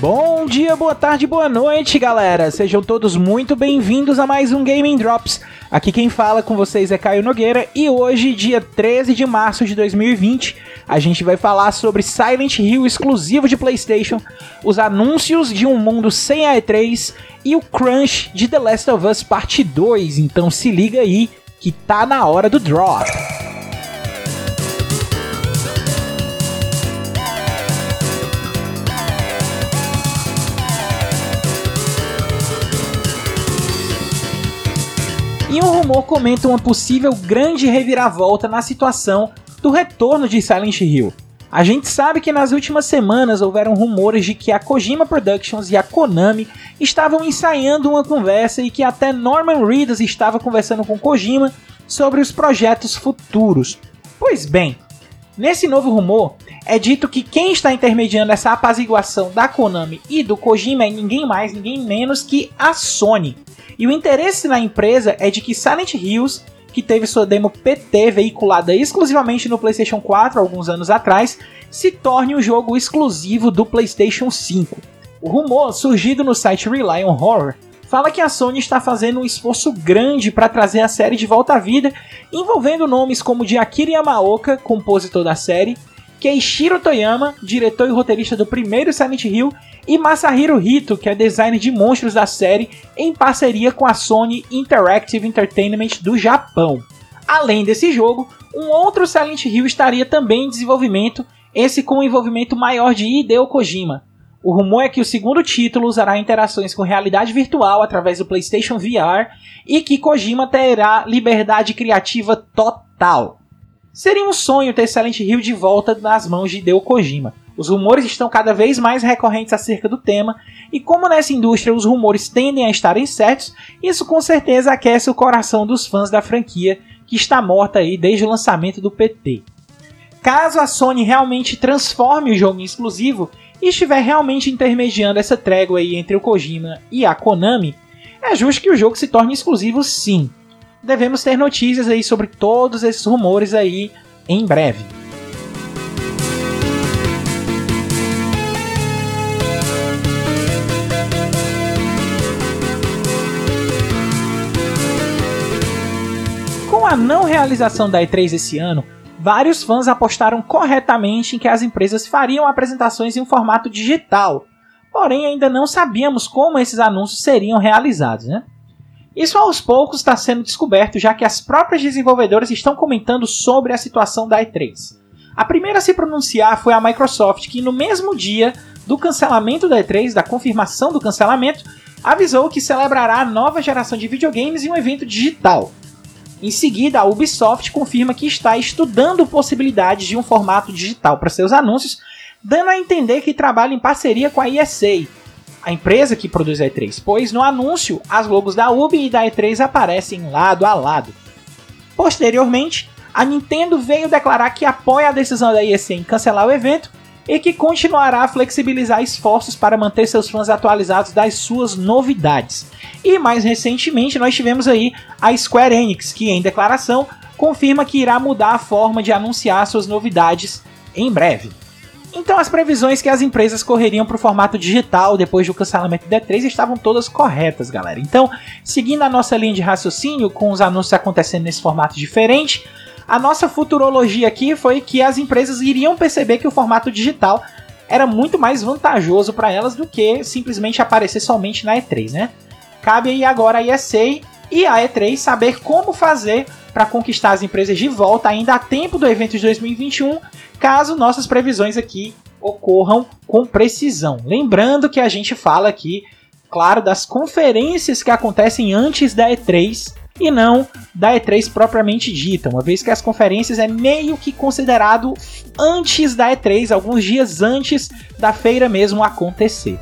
Bom dia, boa tarde, boa noite, galera. Sejam todos muito bem-vindos a mais um Gaming Drops. Aqui quem fala com vocês é Caio Nogueira e hoje, dia 13 de março de 2020, a gente vai falar sobre Silent Hill exclusivo de PlayStation, os anúncios de um mundo sem a E3 e o crunch de The Last of Us Parte 2. Então se liga aí que tá na hora do drop. Rumor comenta uma possível grande reviravolta na situação do retorno de Silent Hill. A gente sabe que nas últimas semanas houveram rumores de que a Kojima Productions e a Konami estavam ensaiando uma conversa e que até Norman Reedus estava conversando com Kojima sobre os projetos futuros. Pois bem, nesse novo rumor é dito que quem está intermediando essa apaziguação da Konami e do Kojima é ninguém mais, ninguém menos que a Sony. E o interesse na empresa é de que Silent Hills, que teve sua demo PT veiculada exclusivamente no PlayStation 4 alguns anos atrás, se torne um jogo exclusivo do PlayStation 5. O rumor, surgido no site Rely on Horror, fala que a Sony está fazendo um esforço grande para trazer a série de volta à vida, envolvendo nomes como de Akira Yamaoka, compositor da série, Keishiro Toyama, diretor e roteirista do primeiro Silent Hill, e Masahiro Hito, que é designer de monstros da série, em parceria com a Sony Interactive Entertainment do Japão. Além desse jogo, um outro Silent Hill estaria também em desenvolvimento, esse com um envolvimento maior de Hideo Kojima. O rumor é que o segundo título usará interações com realidade virtual através do PlayStation VR e que Kojima terá liberdade criativa total. Seria um sonho ter Silent Hill de volta nas mãos de Hideo Kojima. Os rumores estão cada vez mais recorrentes acerca do tema, e como nessa indústria os rumores tendem a estarem certos, isso com certeza aquece o coração dos fãs da franquia, que está morta aí desde o lançamento do PT. Caso a Sony realmente transforme o jogo em exclusivo e estiver realmente intermediando essa trégua aí entre o Kojima e a Konami, é justo que o jogo se torne exclusivo sim. Devemos ter notícias aí sobre todos esses rumores aí em breve. a não realização da E3 esse ano, vários fãs apostaram corretamente em que as empresas fariam apresentações em um formato digital, porém ainda não sabíamos como esses anúncios seriam realizados. Né? Isso aos poucos está sendo descoberto, já que as próprias desenvolvedoras estão comentando sobre a situação da E3. A primeira a se pronunciar foi a Microsoft, que no mesmo dia do cancelamento da E3, da confirmação do cancelamento, avisou que celebrará a nova geração de videogames em um evento digital. Em seguida, a Ubisoft confirma que está estudando possibilidades de um formato digital para seus anúncios, dando a entender que trabalha em parceria com a ESA, a empresa que produz a E3, pois no anúncio as logos da Ubi e da E3 aparecem lado a lado. Posteriormente, a Nintendo veio declarar que apoia a decisão da ESA em cancelar o evento e que continuará a flexibilizar esforços para manter seus fãs atualizados das suas novidades. E mais recentemente nós tivemos aí a Square Enix, que em declaração confirma que irá mudar a forma de anunciar suas novidades em breve. Então as previsões que as empresas correriam para o formato digital depois do cancelamento do E3 estavam todas corretas, galera. Então, seguindo a nossa linha de raciocínio, com os anúncios acontecendo nesse formato diferente, a nossa futurologia aqui foi que as empresas iriam perceber que o formato digital era muito mais vantajoso para elas do que simplesmente aparecer somente na E3, né? Cabe aí agora a ESA e a E3 saber como fazer para conquistar as empresas de volta ainda a tempo do evento de 2021, caso nossas previsões aqui ocorram com precisão. Lembrando que a gente fala aqui, claro, das conferências que acontecem antes da E3 e não da E3 propriamente dita, uma vez que as conferências é meio que considerado antes da E3, alguns dias antes da feira mesmo acontecer.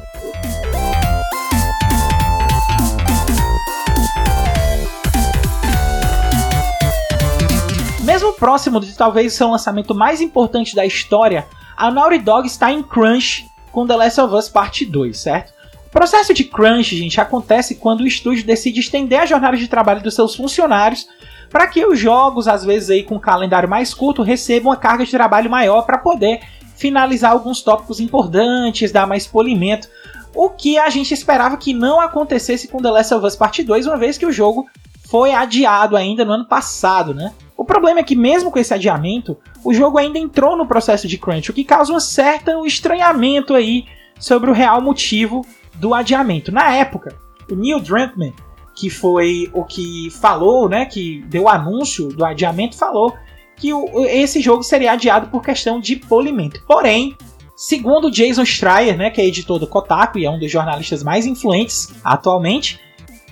Mesmo próximo de talvez seu lançamento mais importante da história, a Naughty Dog está em crunch com The Last of Us Part 2, certo? processo de crunch, gente, acontece quando o estúdio decide estender a jornada de trabalho dos seus funcionários para que os jogos, às vezes aí com um calendário mais curto, recebam uma carga de trabalho maior para poder finalizar alguns tópicos importantes, dar mais polimento O que a gente esperava que não acontecesse com The Last of Us Part 2, uma vez que o jogo foi adiado ainda no ano passado, né? O problema é que mesmo com esse adiamento, o jogo ainda entrou no processo de crunch, o que causa um certo estranhamento aí sobre o real motivo do adiamento. Na época, o Neil Druckmann, que foi o que falou, né, que deu o anúncio do adiamento, falou que o, esse jogo seria adiado por questão de polimento. Porém, segundo Jason Schreier, né, que é editor do Kotaku e é um dos jornalistas mais influentes atualmente,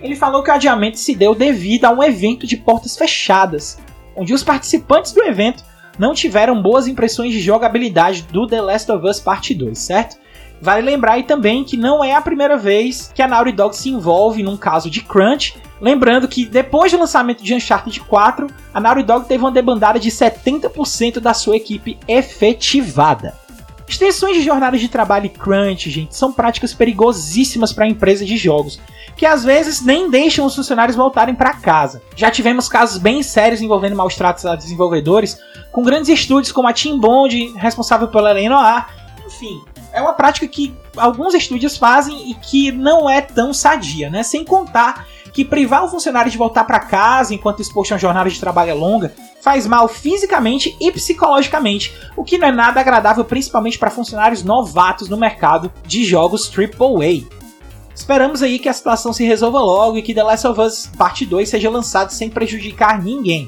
ele falou que o adiamento se deu devido a um evento de portas fechadas, onde os participantes do evento não tiveram boas impressões de jogabilidade do The Last of Us Part 2, certo? Vale lembrar aí também que não é a primeira vez que a Naughty Dog se envolve num caso de crunch. Lembrando que depois do lançamento de Uncharted 4, a Naughty Dog teve uma debandada de 70% da sua equipe efetivada. Extensões de jornadas de trabalho e crunch, gente, são práticas perigosíssimas para a empresa de jogos, que às vezes nem deixam os funcionários voltarem para casa. Já tivemos casos bem sérios envolvendo maus tratos a desenvolvedores, com grandes estúdios como a Team Bond, responsável pela Lenoir, enfim, é uma prática que alguns estúdios fazem e que não é tão sadia, né? Sem contar que privar o funcionário de voltar para casa enquanto exposto a uma jornada de trabalho longa faz mal fisicamente e psicologicamente, o que não é nada agradável principalmente para funcionários novatos no mercado de jogos AAA. Esperamos aí que a situação se resolva logo e que The Last of Us Parte 2 seja lançado sem prejudicar ninguém.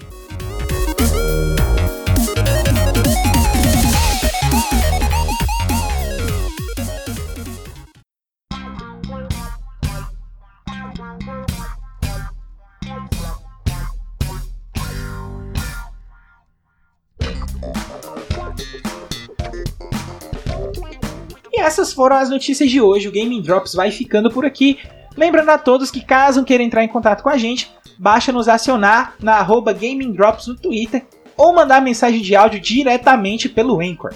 Essas foram as notícias de hoje. O Gaming Drops vai ficando por aqui. Lembrando a todos que caso queiram entrar em contato com a gente, basta nos acionar na arroba Gaming Drops no Twitter ou mandar mensagem de áudio diretamente pelo Anchor.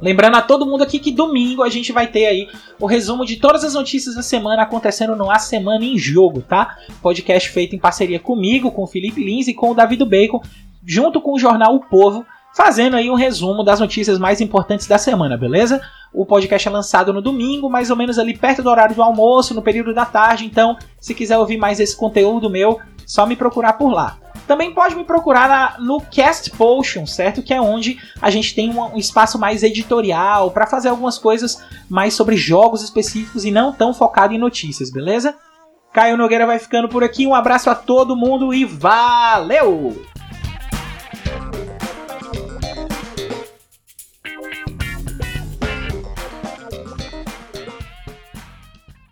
Lembrando a todo mundo aqui que domingo a gente vai ter aí o resumo de todas as notícias da semana acontecendo no A Semana em Jogo, tá? Podcast feito em parceria comigo, com o Felipe Lins e com o David Bacon, junto com o jornal O Povo, fazendo aí um resumo das notícias mais importantes da semana, beleza? O podcast é lançado no domingo, mais ou menos ali perto do horário do almoço, no período da tarde, então se quiser ouvir mais esse conteúdo meu, só me procurar por lá. Também pode me procurar na, no Cast Potion, certo? Que é onde a gente tem um, um espaço mais editorial para fazer algumas coisas mais sobre jogos específicos e não tão focado em notícias, beleza? Caio Nogueira vai ficando por aqui. Um abraço a todo mundo e valeu!